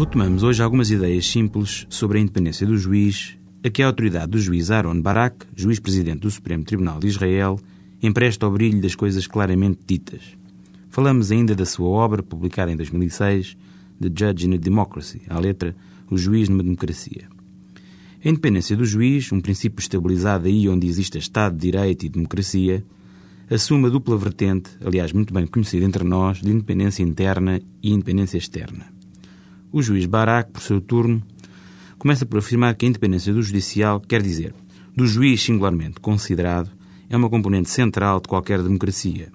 Retomamos hoje algumas ideias simples sobre a independência do juiz, a que a autoridade do juiz Aaron Barak, juiz-presidente do Supremo Tribunal de Israel, empresta ao brilho das coisas claramente ditas. Falamos ainda da sua obra, publicada em 2006, The Judge in a Democracy, à letra O Juiz numa Democracia. A independência do juiz, um princípio estabilizado aí onde existe Estado de Direito e democracia, assume a dupla vertente, aliás muito bem conhecida entre nós, de independência interna e independência externa. O juiz Barak, por seu turno, começa por afirmar que a independência do judicial quer dizer, do juiz singularmente considerado, é uma componente central de qualquer democracia.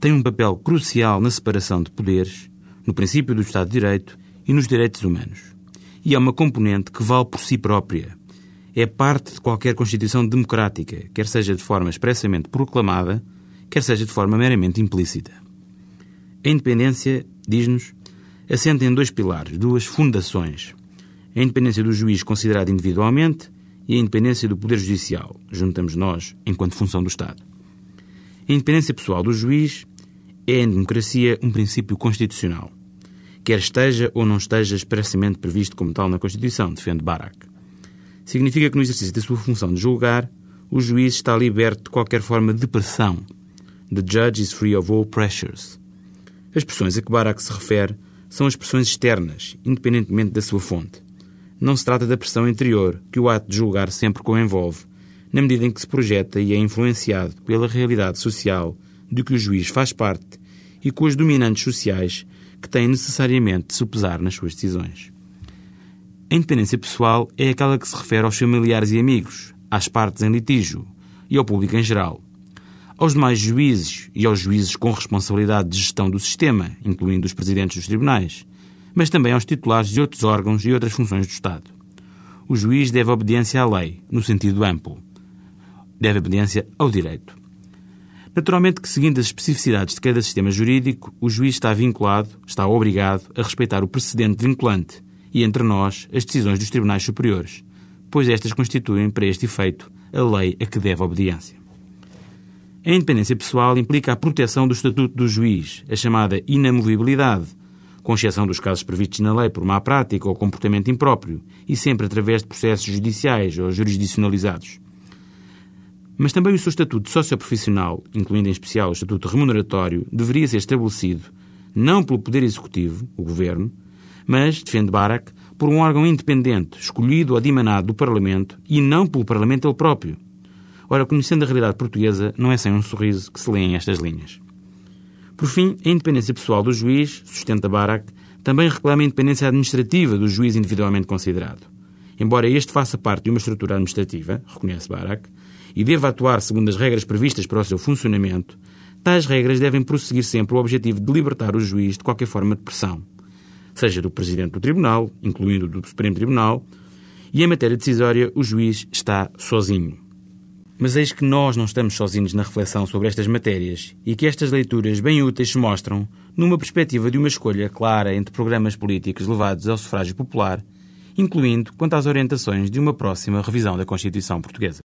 Tem um papel crucial na separação de poderes, no princípio do Estado de Direito e nos direitos humanos. E é uma componente que vale por si própria. É parte de qualquer Constituição democrática, quer seja de forma expressamente proclamada, quer seja de forma meramente implícita. A independência, diz-nos, assenta em dois pilares, duas fundações a independência do juiz considerado individualmente e a independência do Poder Judicial, juntamos nós, enquanto função do Estado. A independência pessoal do juiz é, em democracia, um princípio constitucional, quer esteja ou não esteja expressamente previsto como tal na Constituição, defende Barak. Significa que no exercício da sua função de julgar, o juiz está liberto de qualquer forma de pressão. The judge is free of all pressures. As pressões a que Barak se refere são as pressões externas, independentemente da sua fonte. Não se trata da pressão interior, que o ato de julgar sempre coenvolve, na medida em que se projeta e é influenciado pela realidade social de que o juiz faz parte e com as dominantes sociais que têm necessariamente de supesar nas suas decisões. A independência pessoal é aquela que se refere aos familiares e amigos, às partes em litígio e ao público em geral. Aos demais juízes e aos juízes com responsabilidade de gestão do sistema, incluindo os presidentes dos tribunais, mas também aos titulares de outros órgãos e outras funções do Estado. O juiz deve obediência à lei, no sentido amplo. Deve obediência ao direito. Naturalmente que, seguindo as especificidades de cada sistema jurídico, o juiz está vinculado, está obrigado a respeitar o precedente vinculante e, entre nós, as decisões dos tribunais superiores, pois estas constituem, para este efeito, a lei a que deve obediência. A independência pessoal implica a proteção do estatuto do juiz, a chamada inamovibilidade, com exceção dos casos previstos na lei por má prática ou comportamento impróprio, e sempre através de processos judiciais ou jurisdicionalizados. Mas também o seu estatuto socioprofissional, incluindo em especial o estatuto remuneratório, deveria ser estabelecido não pelo Poder Executivo, o Governo, mas, defende Barak, por um órgão independente, escolhido ou dimanado do Parlamento e não pelo Parlamento ele próprio. Ora, conhecendo a realidade portuguesa, não é sem um sorriso que se lêem estas linhas. Por fim, a independência pessoal do juiz, sustenta Barak, também reclama a independência administrativa do juiz individualmente considerado. Embora este faça parte de uma estrutura administrativa, reconhece Barak, e deva atuar segundo as regras previstas para o seu funcionamento, tais regras devem prosseguir sempre o objetivo de libertar o juiz de qualquer forma de pressão, seja do Presidente do Tribunal, incluindo do Supremo Tribunal, e em matéria decisória o juiz está sozinho. Mas eis que nós não estamos sozinhos na reflexão sobre estas matérias e que estas leituras bem úteis se mostram numa perspectiva de uma escolha clara entre programas políticos levados ao sufrágio popular, incluindo quanto às orientações de uma próxima revisão da Constituição Portuguesa.